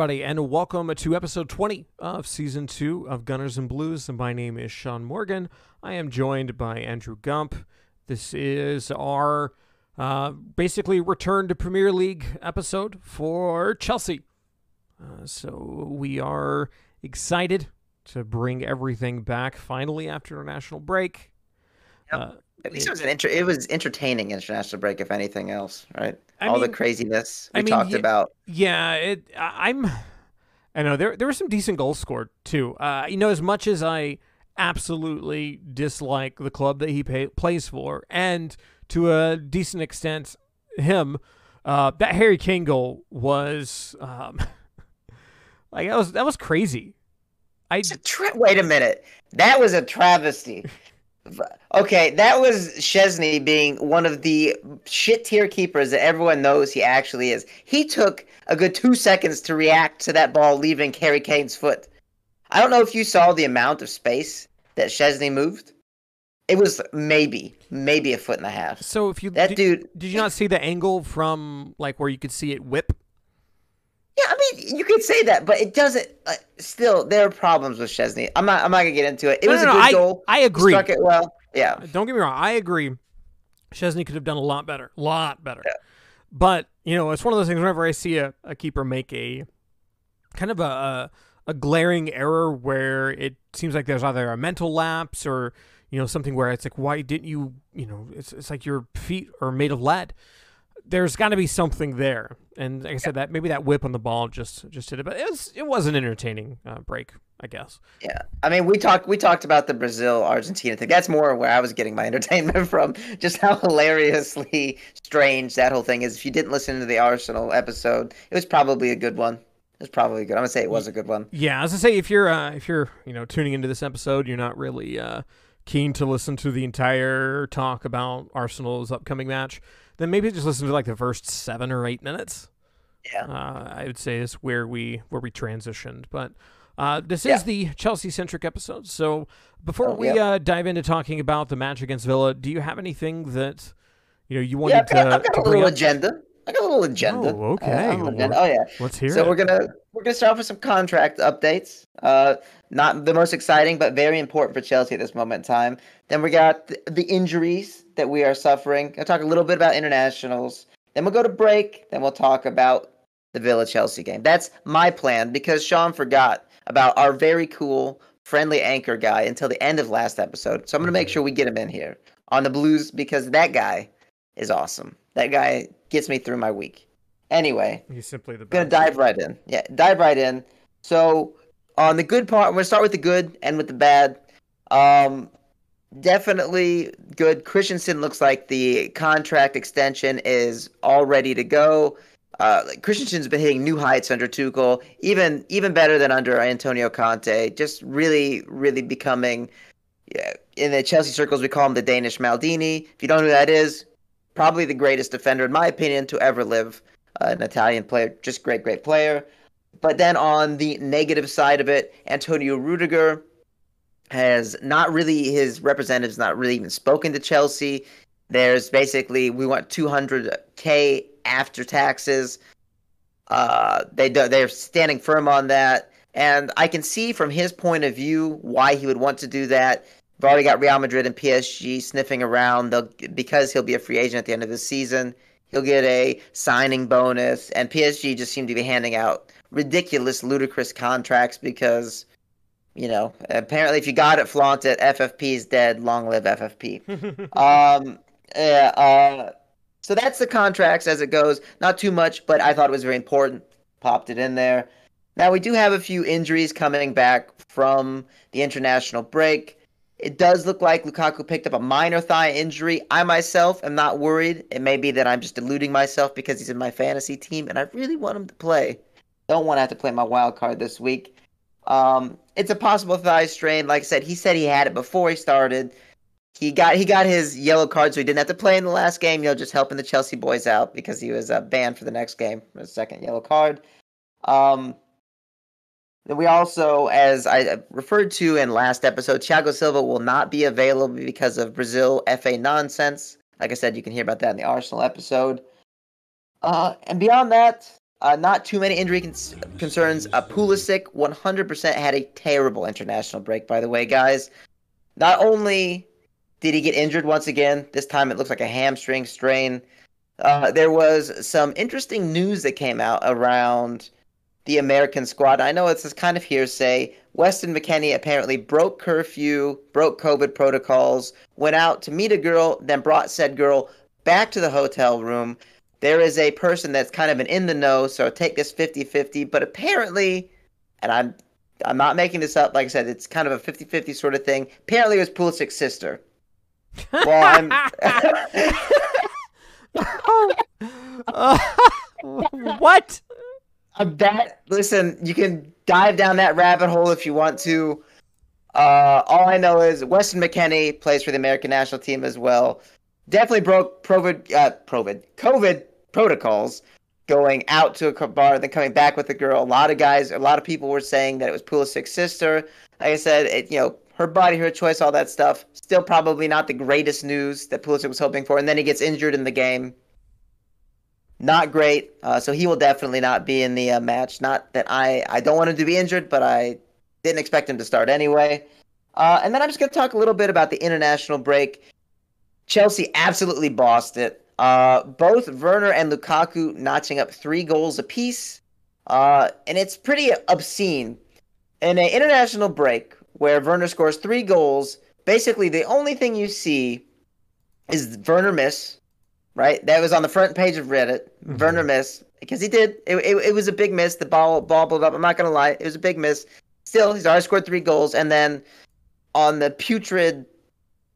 everybody, and welcome to episode 20 of season two of Gunners and Blues. My name is Sean Morgan. I am joined by Andrew Gump. This is our uh, basically return to Premier League episode for Chelsea. Uh, so we are excited to bring everything back finally after a national break. Yep. Uh, At least it, it was an inter- it was entertaining international break, if anything else, right? I All mean, the craziness we I mean, talked yeah, about. Yeah, it. I'm. I know there there were some decent goals scored too. Uh, you know, as much as I absolutely dislike the club that he pay, plays for, and to a decent extent him, uh, that Harry Kane goal was um, like that was that was crazy. I tra- wait a minute, that was a travesty. Okay, that was Szczesny being one of the shit tier keepers that everyone knows he actually is. He took a good two seconds to react to that ball leaving Harry Kane's foot. I don't know if you saw the amount of space that Szczesny moved. It was maybe, maybe a foot and a half. So if you that did, dude, did you not see the angle from like where you could see it whip? Yeah, I mean, you could say that, but it doesn't. Uh, still, there are problems with Szczesny. I'm not. I'm not gonna get into it. It no, was no, a good I, goal. I agree. Struck it well. Yeah. Don't get me wrong. I agree. Szczesny could have done a lot better. A lot better. Yeah. But you know, it's one of those things. Whenever I see a, a keeper make a kind of a, a a glaring error where it seems like there's either a mental lapse or you know something where it's like why didn't you you know it's, it's like your feet are made of lead there's got to be something there. And like I said, that maybe that whip on the ball just just did it, but it was it was an entertaining uh, break, I guess. Yeah, I mean, we talked we talked about the Brazil Argentina thing. That's more where I was getting my entertainment from. Just how hilariously strange that whole thing is. If you didn't listen to the Arsenal episode, it was probably a good one. It was probably good. I'm gonna say it was a good one. Yeah, as I say, if you're uh, if you're you know tuning into this episode, you're not really uh, keen to listen to the entire talk about Arsenal's upcoming match then maybe just listen to like the first seven or eight minutes. Yeah, uh, I would say is where we where we transitioned. But uh, this yeah. is the Chelsea centric episode. So before oh, we yeah. uh, dive into talking about the match against Villa, do you have anything that you know you wanted yeah, I've got, to? I've got to a little agenda. I got a little agenda. Oh, okay. Uh, agenda. Oh yeah. Let's hear so it. we're gonna we're gonna start off with some contract updates. Uh, not the most exciting, but very important for Chelsea at this moment in time. Then we got the, the injuries that we are suffering. I'll talk a little bit about internationals. Then we'll go to break. Then we'll talk about the Villa Chelsea game. That's my plan because Sean forgot about our very cool friendly anchor guy until the end of last episode. So I'm gonna make sure we get him in here on the Blues because that guy is awesome. That guy gets me through my week. Anyway, he's simply the best. Gonna dive right in. Yeah, dive right in. So on the good part, I'm gonna start with the good and with the bad. Um, definitely good. Christensen looks like the contract extension is all ready to go. Uh, Christensen's been hitting new heights under Tuchel, even even better than under Antonio Conte. Just really, really becoming. Yeah, in the Chelsea circles, we call him the Danish Maldini. If you don't know who that is, probably the greatest defender, in my opinion, to ever live. Uh, an Italian player, just great, great player. But then on the negative side of it, Antonio Rudiger has not really his representatives not really even spoken to Chelsea. There's basically we want 200k after taxes. Uh, they they're standing firm on that, and I can see from his point of view why he would want to do that. We've already got Real Madrid and PSG sniffing around. They'll, because he'll be a free agent at the end of the season. He'll get a signing bonus, and PSG just seem to be handing out ridiculous, ludicrous contracts because, you know, apparently if you got it, flaunt it. FFP is dead. Long live FFP. um, yeah. Uh, so that's the contracts as it goes. Not too much, but I thought it was very important. Popped it in there. Now we do have a few injuries coming back from the international break. It does look like Lukaku picked up a minor thigh injury. I myself am not worried. It may be that I'm just deluding myself because he's in my fantasy team and I really want him to play. Don't want to have to play my wild card this week. Um, it's a possible thigh strain. Like I said, he said he had it before he started. He got he got his yellow card, so he didn't have to play in the last game. You know, just helping the Chelsea boys out because he was uh, banned for the next game, his second yellow card. Um, we also, as I referred to in last episode, Thiago Silva will not be available because of Brazil FA nonsense. Like I said, you can hear about that in the Arsenal episode. Uh, and beyond that, Uh, not too many injury cons- concerns. Uh, Pulisic 100% had a terrible international break, by the way, guys. Not only did he get injured once again, this time it looks like a hamstring strain. Uh, there was some interesting news that came out around the American squad. I know it's kind of hearsay. Weston McKennie apparently broke curfew, broke COVID protocols, went out to meet a girl, then brought said girl back to the hotel room. There is a person that's kind of an in the know, so take this 50-50, but apparently, and I'm I'm not making this up, like I said, it's kind of a 50-50 sort of thing. Apparently it was Pulisic's sister. Well, I'm Uh, what? that listen, you can dive down that rabbit hole if you want to. Uh, all I know is Weston McKennie plays for the American national team as well. Definitely broke COVID, uh, COVID, COVID protocols going out to a bar, then coming back with a girl. A lot of guys, a lot of people were saying that it was Pulisic's sister. Like I said, it, you know, her body, her choice, all that stuff. Still probably not the greatest news that Pulisic was hoping for. And then he gets injured in the game. Not great. Uh, so he will definitely not be in the uh, match. Not that I, I don't want him to be injured, but I didn't expect him to start anyway. Uh, and then I'm just going to talk a little bit about the international break. Chelsea absolutely bossed it. Uh, both Werner and Lukaku notching up three goals apiece. Uh, and it's pretty obscene. In an international break where Werner scores three goals, basically the only thing you see is Werner miss, right? That was on the front page of Reddit. Mhm. Werner miss because he did. It, it, it was a big miss. The ball ball blew up. I'm not gonna lie, it was a big miss. Still, he's already scored three goals, and then on the putrid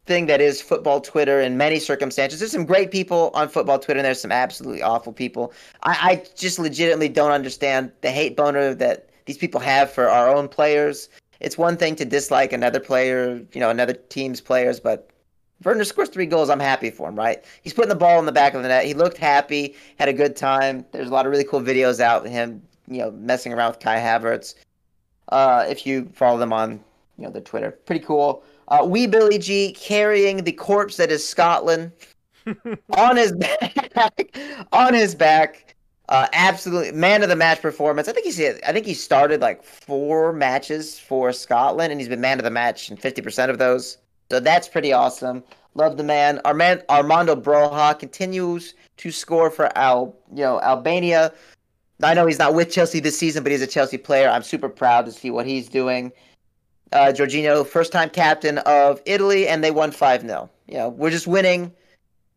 thing that is football Twitter in many circumstances. There's some great people on football Twitter, and there's some absolutely awful people. I, I just legitimately don't understand the hate boner that these people have for our own players. It's one thing to dislike another player, you know, another team's players, but Werner scores three goals. I'm happy for him, right? He's putting the ball in the back of the net. He looked happy, had a good time. There's a lot of really cool videos out of him, you know, messing around with Kai Havertz. Uh, if you follow them on, you know, their Twitter, pretty cool. Uh, Wee Billy G carrying the corpse that is Scotland on his back, on his back. Uh, absolutely man of the match performance. I think he's I think he started like four matches for Scotland, and he's been man of the match in fifty percent of those. So that's pretty awesome. Love the man. Armand, Armando Broja continues to score for Al, you know, Albania. I know he's not with Chelsea this season, but he's a Chelsea player. I'm super proud to see what he's doing. Uh, Jorginho, first time captain of Italy, and they won 5 0. You know, we're just winning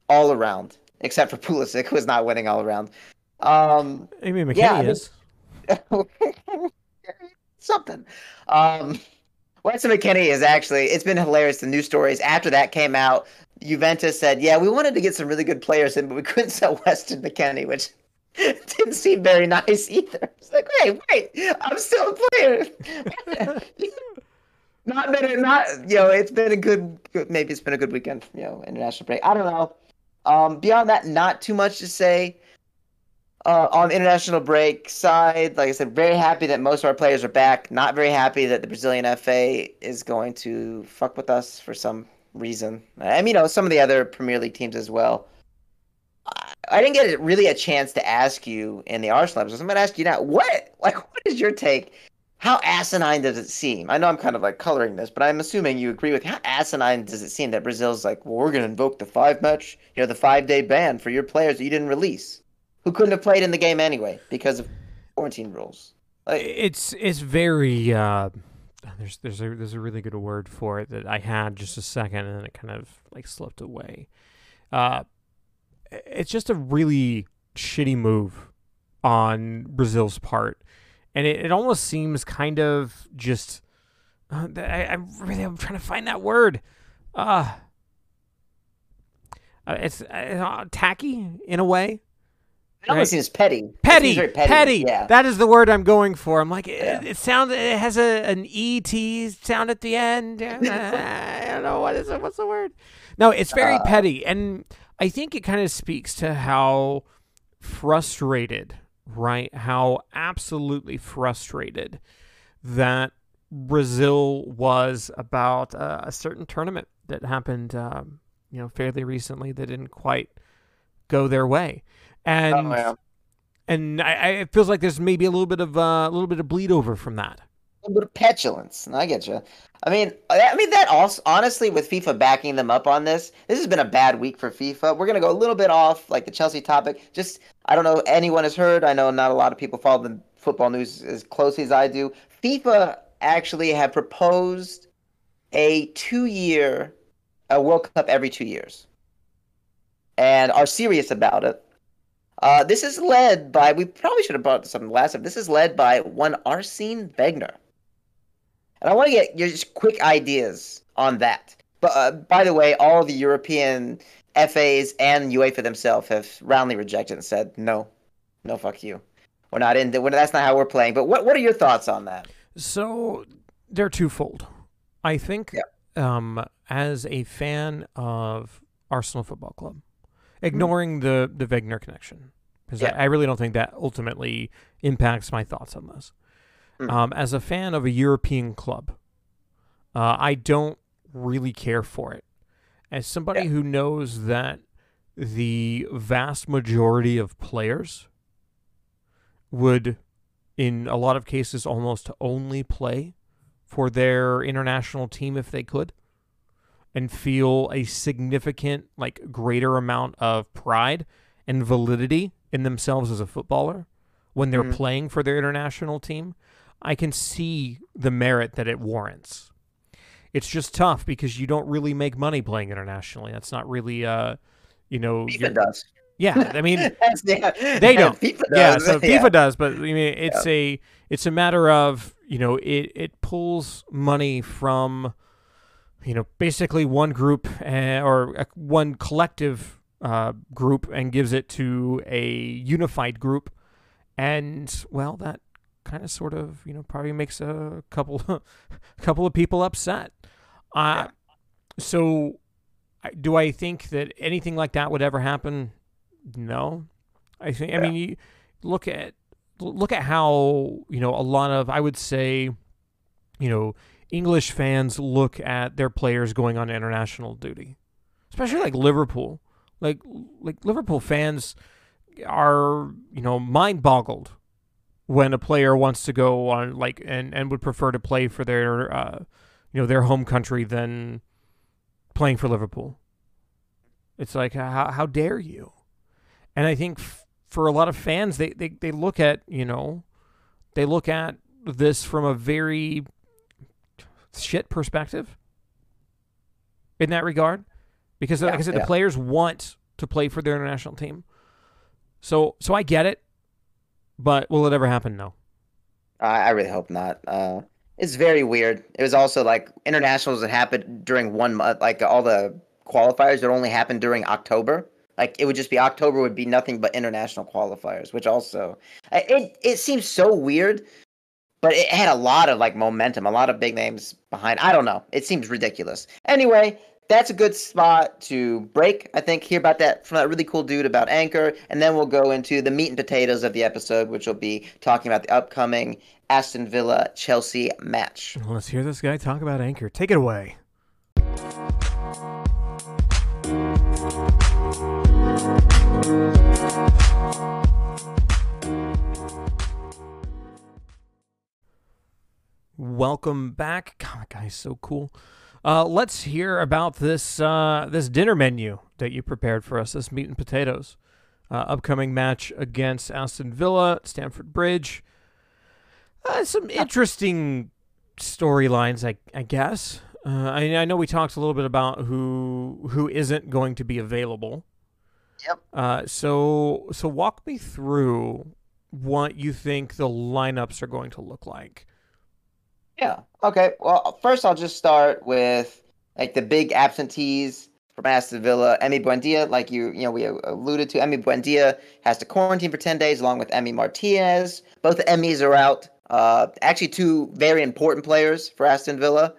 all around, except for Pulisic, who is not winning all around. Um, Amy McKennie Yeah, is. something. Um, Weston McKennie is actually, it's been hilarious. The news stories after that came out, Juventus said, yeah, we wanted to get some really good players in, but we couldn't sell Weston McKennie, which didn't seem very nice either. It's like, wait, wait, I'm still a player. Not been, a, not, you know, it's been a good, good, maybe it's been a good weekend, you know, international break. I don't know. Um, beyond that, not too much to say. Uh, on international break side, like I said, very happy that most of our players are back. Not very happy that the Brazilian FA is going to fuck with us for some reason. I mean, you know, some of the other Premier League teams as well. I, I didn't get really a chance to ask you in the Arsenal episode. So I'm going to ask you now. What, like, what is your take? How asinine does it seem? I know I'm kind of like coloring this, but I'm assuming you agree with how asinine does it seem that Brazil's like, well, we're going to invoke the five match, you know, the five day ban for your players that you didn't release who couldn't have played in the game anyway because of quarantine rules. Like, It's it's very uh, there's there's a there's a really good word for it that I had just a second and it kind of like slipped away. Uh, it's just a really shitty move on Brazil's part, and it, it almost seems kind of just. Uh, I, I really I'm trying to find that word. Uh, uh it's uh, tacky in a way. it almost Right. seems petty. Petty, very petty, Yeah. That is the word I'm going for. I'm like, it, Yeah. it sounds. It has a an et sound at the end. I don't know what is it. What's the word? No, it's very Uh, petty, and I think it kind of speaks to how frustrated, right? How absolutely frustrated that Brazil was about uh, a certain tournament that happened, um, you know, fairly recently that didn't quite go their way, and Oh, yeah. and I, I, it feels like there's maybe a little bit of uh, a little bit of bleed over from that. Of petulance. I get you. I mean, I mean that also honestly with FIFA backing them up on this, this has been a bad week for FIFA. We're gonna go a little bit off like the Chelsea topic. Just I don't know anyone has heard. I know not a lot of people follow the football news as closely as I do. FIFA actually have proposed a two-year a World Cup every two years, and are serious about it. Uh, this is led by we probably should have brought this up in the last time. This is led by one Arsene Wenger. And I want to get your just quick ideas on that. But uh, by the way, all the European FAs and UEFA themselves have roundly rejected and said, no, no, fuck you. We're not in. We're, that's not how we're playing. But what what are your thoughts on that? So they're twofold. I think yeah. um, as a fan of Arsenal Football Club, mm-hmm. ignoring mm-hmm. the the Wenger connection, because yeah. I, I, really don't think that ultimately impacts my thoughts on this. Mm. Um, as a fan of a European club, uh, I don't really care for it. As somebody yeah. who knows that the vast majority of players would, in a lot of cases, almost only play for their international team if they could and feel a significant, like, greater amount of pride and validity in themselves as a footballer when they're mm playing for their international team. I can see the merit that it warrants. It's just tough because you don't really make money playing internationally. That's not really, uh, you know, FIFA does. Yeah, I mean, they don't. FIFA does. Yeah, so yeah. FIFA does, but I mean, it's yeah. a it's a matter of you know it it pulls money from you know basically one group uh, or one collective uh, group and gives it to a unified group, and well, that kind of sort of you know probably makes a couple a couple of people upset. Uh, yeah. So, do I think that anything like that would ever happen? No, I think. Yeah. I mean, you look at look at how you know a lot of I would say, you know, English fans look at their players going on international duty, especially like Liverpool. Like like Liverpool fans are you know mind boggled when a player wants to go on like and and would prefer to play for their uh, you know their home country than playing for Liverpool. It's like how how dare you? And I think f- for a lot of fans, they, they they look at you know they look at this from a very shit perspective in that regard because yeah, like I said, yeah. the players want to play for their international team. So so I get it. But will it ever happen? No. I, really hope not. Uh, it's very weird. It was also like internationals that happened during one month, like all the qualifiers that only happened during October. Like it would just be October would be nothing but international qualifiers, which also it it seems so weird, but it had a lot of like momentum, a lot of big names behind. I don't know. It seems ridiculous. Anyway, that's a good spot to break. I think hear about that from that really cool dude about Anchor, and then we'll go into the meat and potatoes of the episode, which will be talking about the upcoming Aston Villa Chelsea match. let's hear this guy talk about Anchor. Take it away. Welcome back. God, guy's so cool. Uh, let's hear about this uh, this dinner menu that you prepared for us. This meat and potatoes. Uh, upcoming match against Aston Villa, Stamford Bridge. Uh, some interesting storylines, I, I guess. Uh, I, I, know we talked a little bit about who who isn't going to be available. Yep. Uh, so so walk me through what you think the lineups are going to look like. Yeah. Okay. Well, first I'll just start with like the big absentees from Aston Villa. Emmy Buendia, like you, you know, we alluded to. Emmy Buendia has to quarantine for ten days, along with Emmy Martinez. Both Emmys are out. Uh, actually, two very important players for Aston Villa.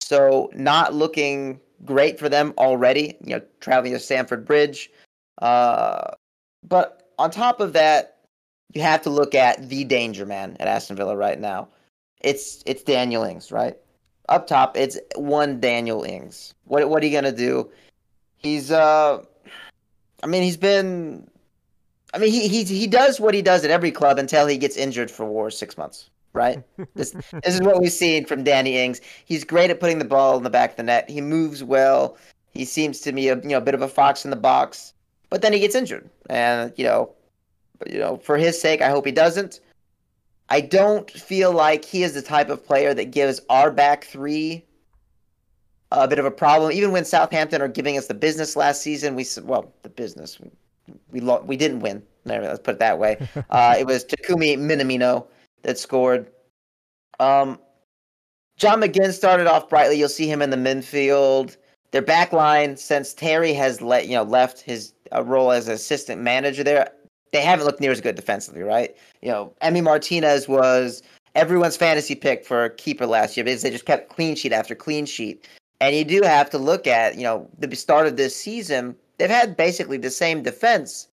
So not looking great for them already. You know, traveling to Stamford Bridge. Uh, but on top of that, you have to look at the danger man at Aston Villa right now it's it's Daniel Ings, right? Up top, it's one Daniel Ings. What what are you gonna do? He's uh, I mean, he's been I mean, he he he does what he does at every club until he gets injured for war six months. Right. this this is what we've seen from Danny Ings. He's great at putting the ball in the back of the net. He moves well. He seems to me a you know a bit of a fox in the box, but then he gets injured, and you know, you know, for his sake, I hope he doesn't. I don't feel like he is the type of player that gives our back three a bit of a problem. Even when Southampton are giving us the business last season, we said well the business we lo- we didn't win. Let's put it that way. Uh, it was Takumi Minamino that scored. Um, John McGinn started off brightly. You'll see him in the midfield. Their back line, since Terry has let you know left his uh, role as assistant manager there, they haven't looked near as good defensively, right? You know, Emmy Martinez was everyone's fantasy pick for keeper last year because they just kept clean sheet after clean sheet. And you do have to look at, you know, the start of this season, they've had basically the same defense,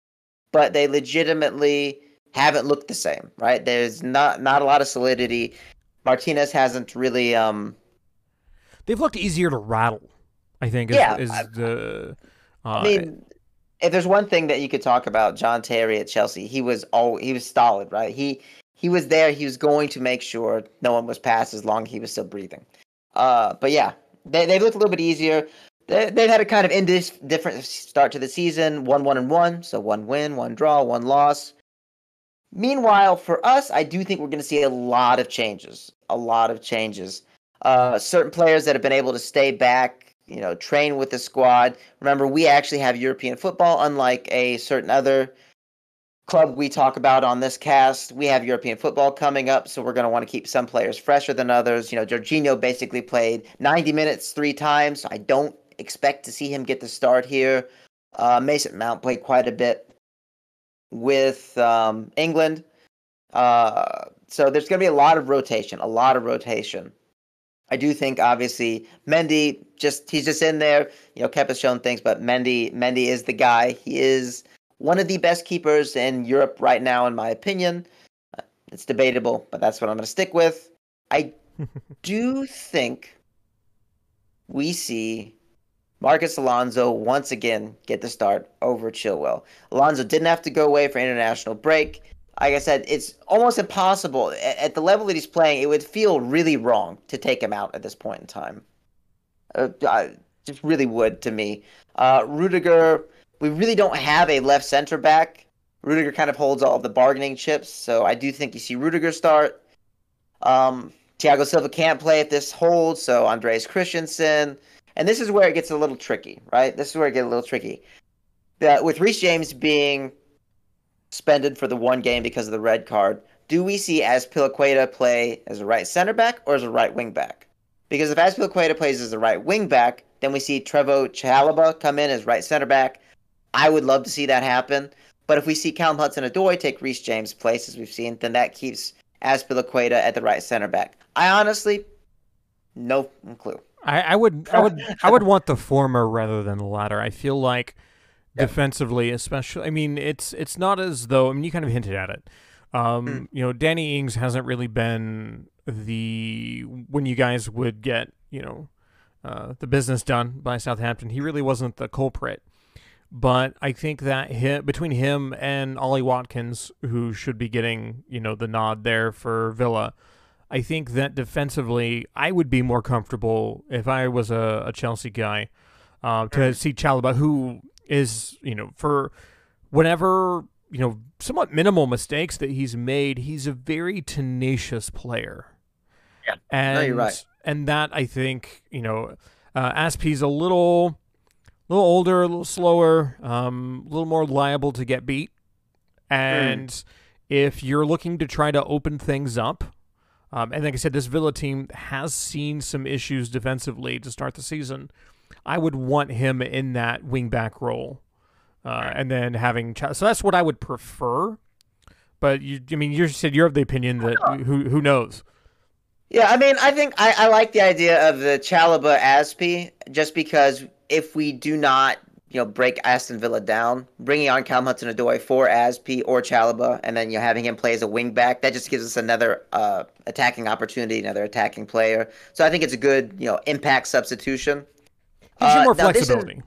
but they legitimately haven't looked the same, right? There's not not a lot of solidity. Martinez hasn't really um they've looked easier to rattle, I think is, yeah, is the uh, I mean if there's one thing that you could talk about John Terry at Chelsea, he was all he was solid, right? He he was there, he was going to make sure no one was passed as long as he was still breathing. Uh but yeah, they they've looked a little bit easier. They, they've had a kind of indifferent start to the season, one one and one, so one win, one draw, one loss. Meanwhile, for us, I do think we're going to see a lot of changes. A lot of changes. Uh, certain players that have been able to stay back, you know, train with the squad. Remember, we actually have European football, unlike a certain other club we talk about on this cast. We have European football coming up, so we're going to want to keep some players fresher than others. You know, Jorginho basically played 90 minutes three times. I don't expect to see him get the start here. Uh, Mason Mount played quite a bit with um, England. Uh, so there's going to be a lot of rotation, a lot of rotation. I do think obviously Mendy just he's just in there. You know, Kep has shown things, but Mendy Mendy is the guy. He is one of the best keepers in Europe right now, in my opinion. Uh, it's debatable, but that's what I'm going to stick with. I do think we see Marcos Alonso once again get the start over Chilwell. Alonso didn't have to go away for international break. Like I said, it's almost impossible at the level that he's playing. It would feel really wrong to take him out at this point in time. Uh, I just really would to me. Uh, Rudiger, we really don't have a left center back. Rudiger kind of holds all the bargaining chips, so I do think you see Rudiger start. Um, Thiago Silva can't play if this holds, so Andreas Christensen. And this is where it gets a little tricky, right? This is where it gets a little tricky. Uh, with Reece James being suspended for the one game because of the red card, do we see Azpilicueta play as a right center back or as a right wing back? Because if Azpilicueta plays as a right wing back, then we see Trevoh Chalobah come in as right center back. I would love to see that happen. But if we see Callum Hudson-Odoi take Reece James' place, as we've seen, then that keeps Azpilicueta at the right center back. I honestly, no clue. I, I would I would I would want the former rather than the latter. I feel like defensively, especially. I mean, it's it's not as though I mean you kind of hinted at it. Um, mm. You know, Danny Ings hasn't really been the when you guys would get you know uh, the business done by Southampton. He really wasn't the culprit. But I think that him, between him and Ollie Watkins, who should be getting you know the nod there for Villa, I think that defensively, I would be more comfortable if I was a, a Chelsea guy uh, to see Chalobah, who is, you know, for whenever, you know, somewhat minimal mistakes that he's made, he's a very tenacious player. Yeah. And, no, you're right. And that, I think, you know, uh, Azpi's a little, A little older, a little slower, um, a little more liable to get beat. And mm. if you're looking to try to open things up, um, and like I said, this Villa team has seen some issues defensively to start the season. I would want him in that wingback role, uh, and then having Ch- so that's what I would prefer. But you, I mean, you said you're of the opinion that who who knows. Yeah, I mean, I think I, I like the idea of the Chalobah Azpi just because if we do not you know, break Aston Villa down, bringing on Callum Hudson-Odoi for Azpi or Chalobah, and then you know having him play as a wing back. That just gives us another uh, attacking opportunity, another attacking player. So I think it's a good you know impact substitution. Gives you uh, more flexibility.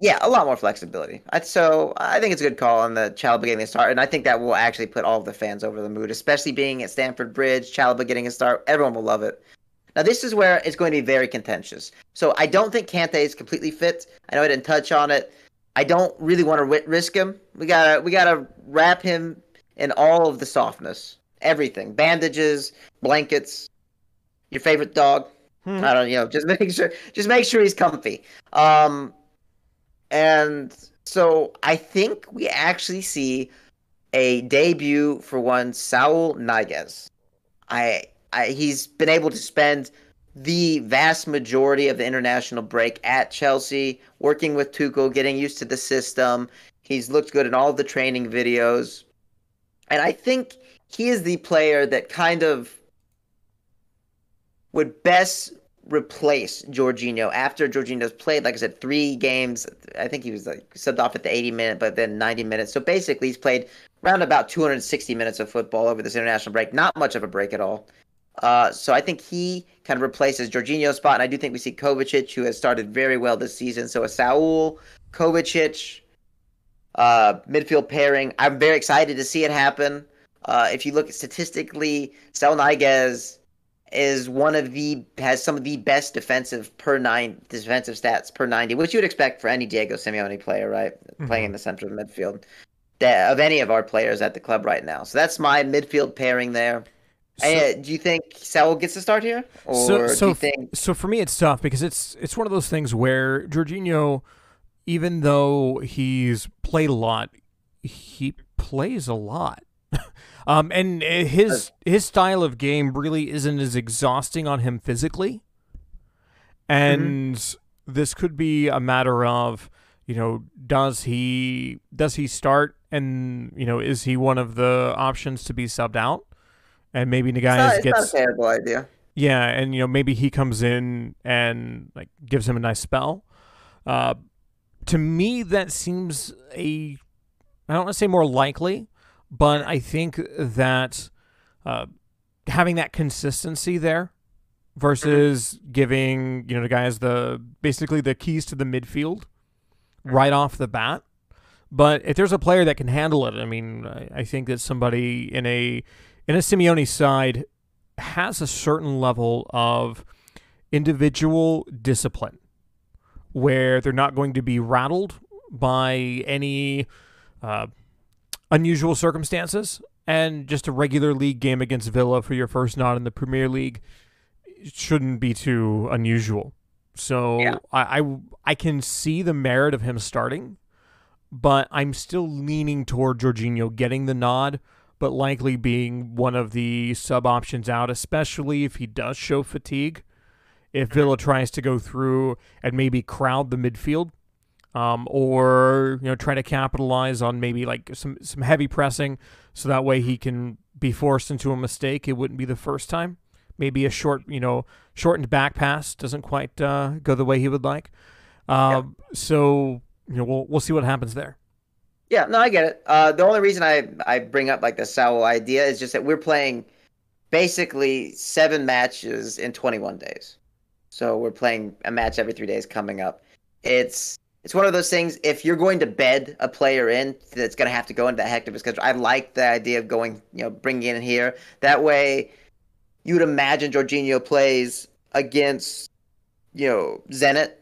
Yeah, a lot more flexibility. So I think it's a good call on the Chalobah getting a start, and I think that will actually put all of the fans over the mood, especially being at Stamford Bridge. Chalobah getting a start, everyone will love it. Now this is where it's going to be very contentious. So I don't think Kante is completely fit. I know I didn't touch on it. I don't really want to risk him. We gotta we gotta wrap him in all of the softness, everything, bandages, blankets, your favorite dog. Hmm. I don't, you know, just make sure, just make sure he's comfy. Um, and so I think we actually see a debut for one Saul Niguez. I, I he's been able to spend the vast majority of the international break at Chelsea, working with Tuchel, getting used to the system. He's looked good in all the training videos. And I think he is the player that kind of would best replace Jorginho after Jorginho's played, like I said, three games. I think he was like subbed off at the 80 minute, but then 90 minutes. So basically, he's played around about 260 minutes of football over this international break. Not much of a break at all. Uh, so I think he kind of replaces Jorginho's spot, and I do think we see Kovacic, who has started very well this season. So a Saul, Kovacic, uh, midfield pairing. I'm very excited to see it happen. Uh, if you look at statistically, Saul Niguez is one of the has some of the best defensive per nine defensive stats per 90 which you would expect for any diego simeone player right? Mm-hmm. playing in the center of the midfield that, of any of our players at the club right now. So that's my midfield pairing there. So, uh, do you think Saul gets to start here? Or so, so, think... so for me it's tough because it's it's one of those things where Jorginho even though he's played a lot he plays a lot um, and uh, his his style of game really isn't as exhausting on him physically. And mm-hmm. this could be a matter of, you know, does he does he start and you know is he one of the options to be subbed out? And maybe Niguez gets not a terrible idea. Yeah, and you know maybe he comes in and like gives him a nice spell. Uh, to me, that seems a I don't want to say more likely, but I think that uh, having that consistency there versus giving you know the guys the basically the keys to the midfield right off the bat. But if there's a player that can handle it, I mean, I, I think that somebody in a in a Simeone side has a certain level of individual discipline where they're not going to be rattled by any uh, unusual circumstances and just a regular league game against Villa for your first nod in the Premier League shouldn't be too unusual. So yeah. I, I I can see the merit of him starting, but I'm still leaning toward Jorginho getting the nod, but likely being one of the sub options out, especially if he does show fatigue. If mm-hmm. Villa tries to go through and maybe crowd the midfield, um, or you know try to capitalize on maybe like some some heavy pressing, so that way he can be forced into a mistake. It wouldn't be the first time. Maybe a short, you know, shortened back pass doesn't quite uh, go the way he would like. Uh, yeah. So you know, we'll we'll see what happens there. Yeah, no, I get it. Uh, the only reason I I bring up like the Saul idea is just that we're playing basically seven matches in 21 days. So we're playing a match every three days coming up. It's it's one of those things. If you're going to bed a player in, that's going to have to go into that hectic schedule. I like the idea of going, you know, bringing in here. That way, you would imagine Jorginho plays against, you know, Zenit.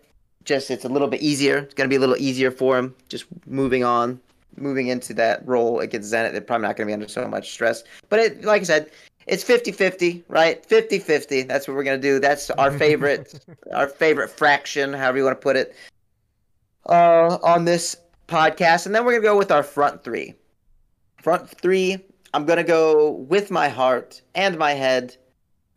Just it's a little bit easier. It's going to be a little easier for him. Just moving on, moving into that role against Zenit. They're probably not going to be under so much stress. But it, like I said, it's 50-50, right? 50-50. That's what we're going to do. That's our favorite our favorite fraction, however you want to put it uh, on this podcast, and then we're gonna go with our front three. Front three, I'm gonna go with my heart and my head.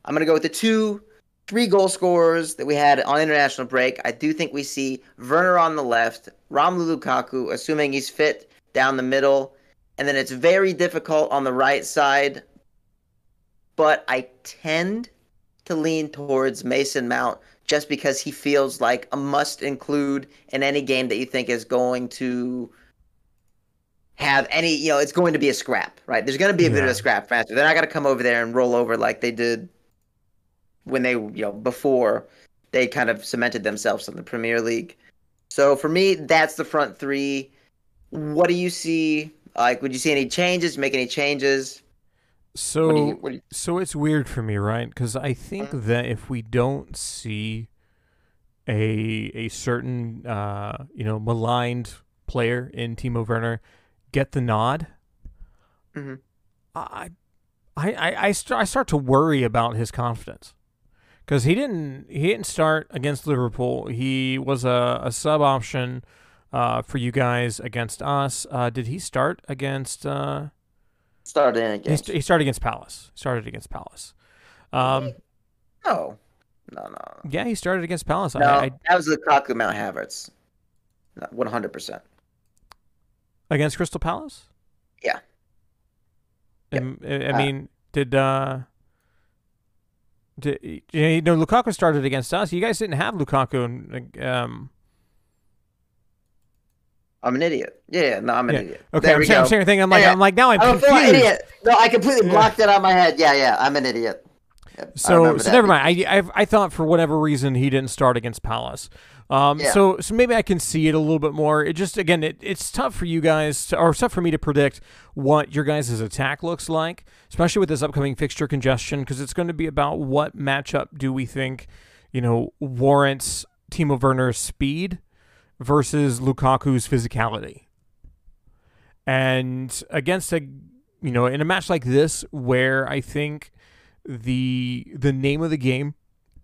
I'm gonna go with the two, three goal scorers that we had on international break. I do think we see Werner on the left, Romelu Lukaku, assuming he's fit down the middle, and then it's very difficult on the right side. But I tend to lean towards Mason Mount just because he feels like a must include in any game that you think is going to have any, you know, it's going to be a scrap, right? There's going to be a yeah. bit of a scrap faster. They're not going to come over there and roll over like they did when they, you know, before they kind of cemented themselves in the Premier League. So for me, that's the front three. What do you see? Like, would you see any changes? Make any changes? So, you, you, so it's weird for me, right? Because I think that if we don't see a a certain uh, you know maligned player in Timo Werner get the nod, Mhm. I I I I, st- I start to worry about his confidence because he didn't he didn't start against Liverpool. He was a, a sub option uh, for you guys against us. Uh, did he start against? Uh, started in he, st- he started against Palace. Started against Palace. Um, no, no, no. yeah, he started against Palace. No, I, I, that was Lukaku Mount Havertz. One hundred percent. against Crystal Palace. Yeah. Yep. Um, I, I Uh, mean, did uh, did you know Lukaku started against us? You guys didn't have Lukaku. And, um, I'm an idiot. Yeah, yeah no, I'm an Yeah. idiot. okay, there I'm saying, I'm saying thing. I'm like, Yeah. I'm like now I'm I'm a full confused. idiot. No, I completely blocked that out of my head. Yeah, yeah, I'm an idiot. Yep, So, so never mind. I, I I thought for whatever reason he didn't start against Palace. Um, Yeah. so so maybe I can see it a little bit more. It just again, it, it's tough for you guys, to, or tough for me to predict what your guys' attack looks like, especially with this upcoming fixture congestion, because it's going to be about what matchup do we think, you know, warrants Timo Werner's speed versus Lukaku's physicality. And against a, you know, in a match like this where I think the the name of the game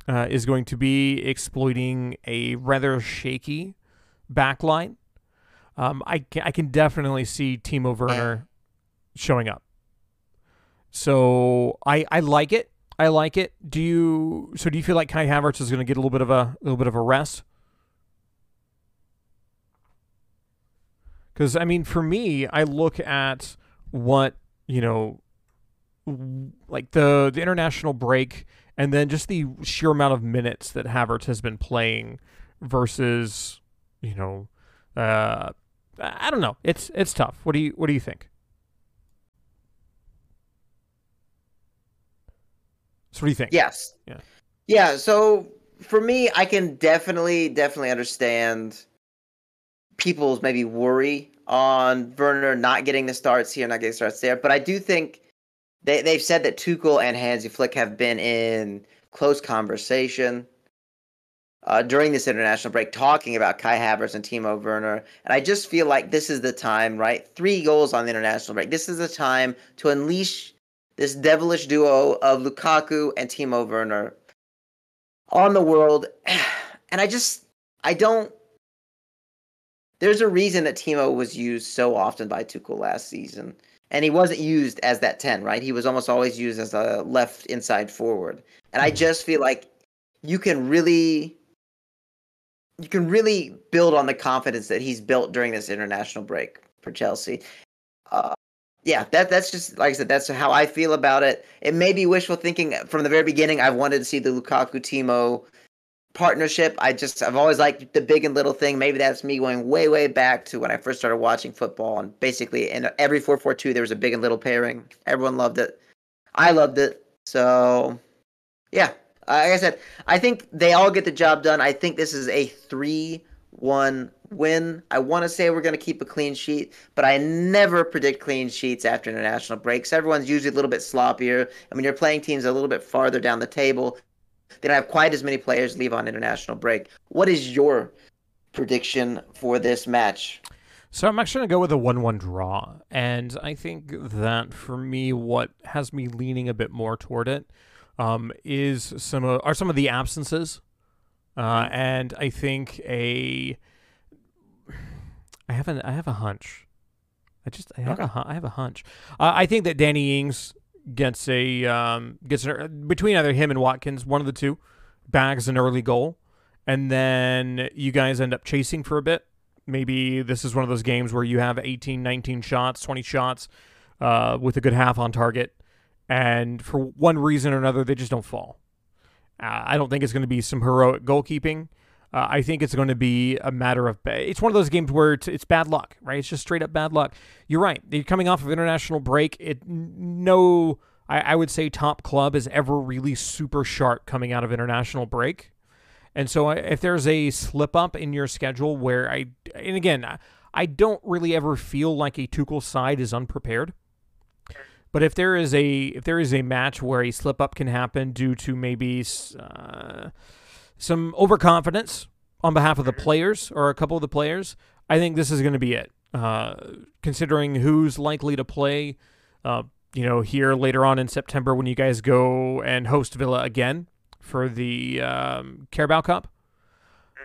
uh, is going to be exploiting a rather shaky backline. Um, I can, I can definitely see Timo Werner showing up. So I I like it. I like it. Do you? So do you feel like Kai Havertz is going to get a little bit of a, little bit of a rest? Because I mean, for me, I look at what you know, like the the international break, and then just the sheer amount of minutes that Havertz has been playing versus, you know, uh, I I don't know. It's it's tough. What do you What do you think? So what do you think? Yes. Yeah. Yeah. So for me, I can definitely, definitely understand people's maybe worry on Werner not getting the starts here, not getting starts there. But I do think they they've said that Tuchel and Hansi Flick have been in close conversation uh, during this international break, talking about Kai Havertz and Timo Werner. And I just feel like this is the time, right? Three goals on the international break. This is the time to unleash this devilish duo of Lukaku and Timo Werner on the world. And I just, I don't. There's a reason that Timo was used so often by Tuchel last season. And he wasn't used as that 10, right? He was almost always used as a left inside forward. And I just feel like you can really you can really build on the confidence that he's built during this international break for Chelsea. Uh, yeah, that that's just like I said. That's how I feel about it. It may be wishful thinking from the very beginning. I've wanted to see the Lukaku Timo partnership. I just I've always liked the big and little thing. Maybe that's me going way way back to when I first started watching football. And basically, in every four four two, there was a big and little pairing. Everyone loved it. I loved it. So, yeah, like I said, I think they all get the job done. I think this is a three-one win. I want to say we're going to keep a clean sheet, but I never predict clean sheets after international breaks. Everyone's usually a little bit sloppier. I mean, you're playing teams a little bit farther down the table. They don't have quite as many players leave on international break. What is your prediction for this match? So I'm actually gonna go with a one-one draw, and I think that for me, what has me leaning a bit more toward it um, is some of, are some of the absences, uh, and I think a I have an I have a hunch. I just I have a I have a hunch. Uh, I think that Danny Ings gets a um, gets an, between either him and Watkins, one of the two, bags an early goal, and then you guys end up chasing for a bit. Maybe this is one of those games where you have 18, 19 shots, 20 shots uh, with a good half on target, and for one reason or another, they just don't fall. Uh, I don't think it's going to be some heroic goalkeeping. Uh, I think it's going to be a matter of. It's one of those games where it's, it's bad luck, right? It's just straight up bad luck. You're right. You're coming off of international break. It no, I, I would say top club is ever really super sharp coming out of international break, And so I- if there's a slip up in your schedule where I, and again, I- I don't really ever feel like a Tuchel side is unprepared. But if there is a if there is a match where a slip up can happen due to maybe uh, some overconfidence on behalf of the players or a couple of the players, I think this is going to be it. Uh, considering who's likely to play, uh, you know, here later on in September when you guys go and host Villa again for the um, Carabao Cup.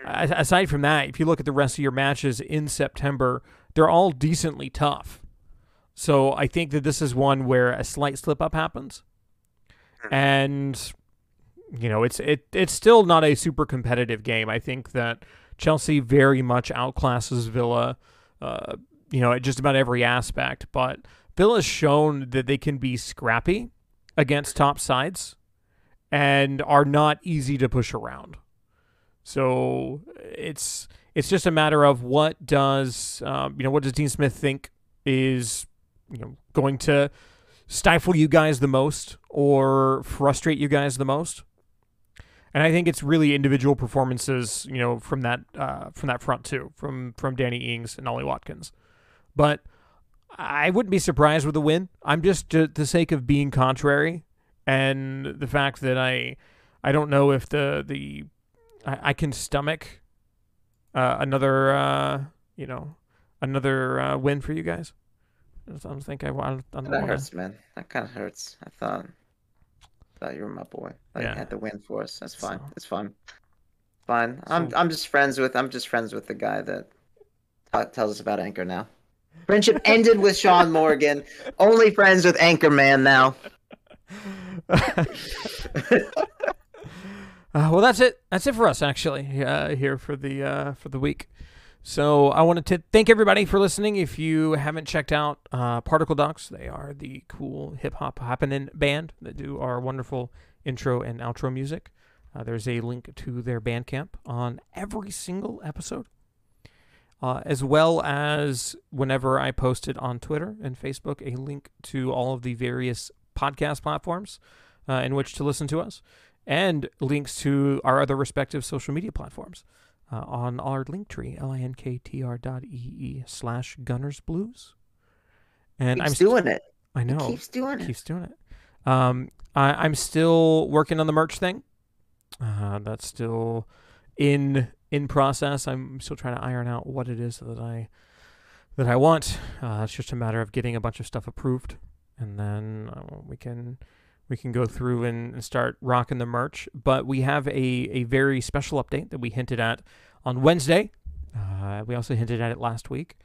A- Aside from that, if you look at the rest of your matches in September, they're all decently tough. So I think that this is one where a slight slip up happens, and you know it's it it's still not a super competitive game. I think that Chelsea very much outclasses Villa, uh, you know, at just about every aspect. But Villa's shown that they can be scrappy against top sides, and are not easy to push around. So it's it's just a matter of what does um, you know what does Dean Smith think is you know going to stifle you guys the most or frustrate you guys the most. And I think it's really individual performances, you know, from that uh, from that front too, from from Danny Ings and Ollie Watkins. But I wouldn't be surprised with a win. I'm just to the sake of being contrary and the fact that I I don't know if the the I, I can stomach uh, another uh, you know another uh, win for you guys. I don't think I. I don't That wanna- hurts, man. That kind of hurts. I thought, thought you were my boy. Like, Yeah. had to win for us. That's fine. So- It's fine. Fine. I'm I'm just friends with I'm just friends with the guy that tells us about Anchor now. Friendship ended with Sean Morgan. Only friends with Anchor Man now. Uh, well, that's it. That's it for us, actually, uh, here for the uh, for the week. So I wanted to thank everybody for listening. If you haven't checked out uh, Particle Docs, they are the cool hip hop happening band that do our wonderful intro and outro music. Uh, there's a link to their Bandcamp on every single episode, uh, as well as whenever I post it on Twitter and Facebook, a link to all of the various podcast platforms uh, in which to listen to us and links to our other respective social media platforms uh, on our link tree, L-I-N-K-T-R dot E-E slash Gunners Blues. And I'm Keeps st- doing it. I know Keeps doing it. keeps doing it. Um, I, I'm still working on the merch thing. Uh, that's still in in process. I'm still trying to iron out what it is that I that I want. Uh, it's just a matter of getting a bunch of stuff approved, and then uh, we can we can go through and, and start rocking the merch. But we have a a very special update that we hinted at on Wednesday. Uh, we also hinted at it last week.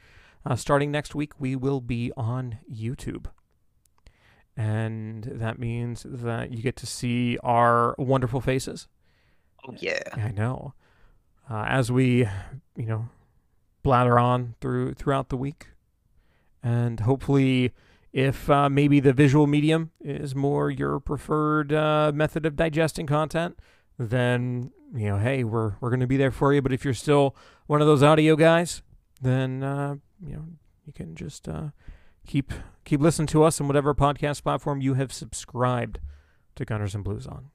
Uh, starting next week, we will be on YouTube and that means that you get to see our wonderful faces. Oh yeah. I know. Uh, as we, you know, blather on through throughout the week, and hopefully, if uh, maybe the visual medium is more your preferred uh, method of digesting content, then you know, hey, we're we're gonna be there for you. But if you're still one of those audio guys, then uh, you know you can just uh, keep keep listening to us on whatever podcast platform you have subscribed to Gunners and Blues on.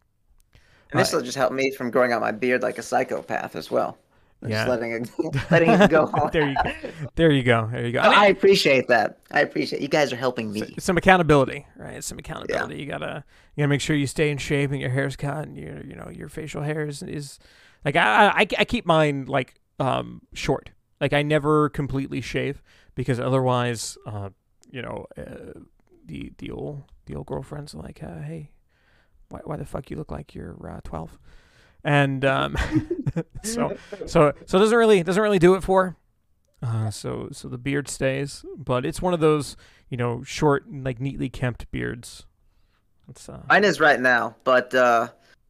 And this will just help me from growing out my beard like a psychopath as well. I'm Yeah. Just letting it letting it go there you go. There you go. There you go. I, I appreciate that. I appreciate you guys are helping me. Some accountability, right? Some accountability. You gotta you gotta make sure you stay in shape and your hair's cut and your you know your facial hair is, is like I, I I keep mine like um short. Like I never completely shave because otherwise, uh, you know, uh, the the old the old girlfriends are like, uh, hey, why why the fuck you look like you're uh, twelve, and um, so so so it doesn't really doesn't really do it for. Uh, so so the beard stays, but it's one of those you know short like neatly kempt beards. It's uh, Mine is right now, but uh,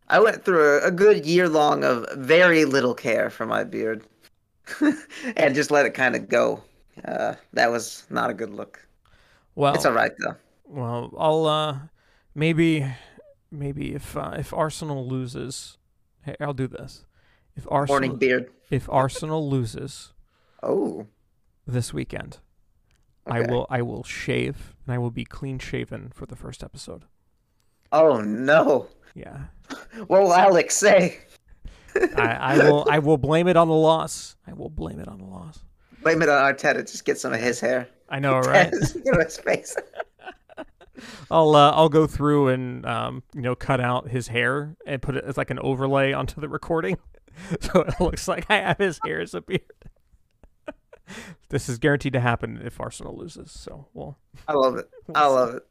I went through a, a good year long of very little care for my beard, and just let it kind of go. Uh, that was not a good look. well It's all right though. well I'll uh maybe maybe if uh, if Arsenal loses, hey, I'll do this. If Arsenal Morning beard. if Arsenal loses Oh, this weekend, I will I will shave and I will be clean shaven for the first episode. Oh no. Yeah. What will Alex say? I, I will. I will blame it on the loss. I will blame it on the loss. Blame it on Arteta. Just get some of his hair. I know, right? Get his face. I'll uh, I'll go through and um, you know cut out his hair and put it as like an overlay onto the recording, so it looks like I have his hair as a beard. this is guaranteed to happen if Arsenal loses. So we'll. I love it. I love it.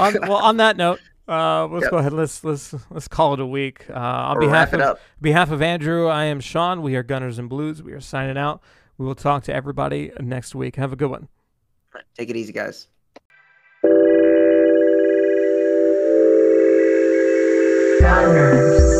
on, well, on that note, uh, let's Yep. go ahead. Let's let's let's call it a week. Uh, on We'll behalf wrap it of up. behalf of Andrew, I am Sean. We are Gunners and Blues. We are signing out. We will talk to everybody next week. Have a good one. Take it easy, guys. Gunners.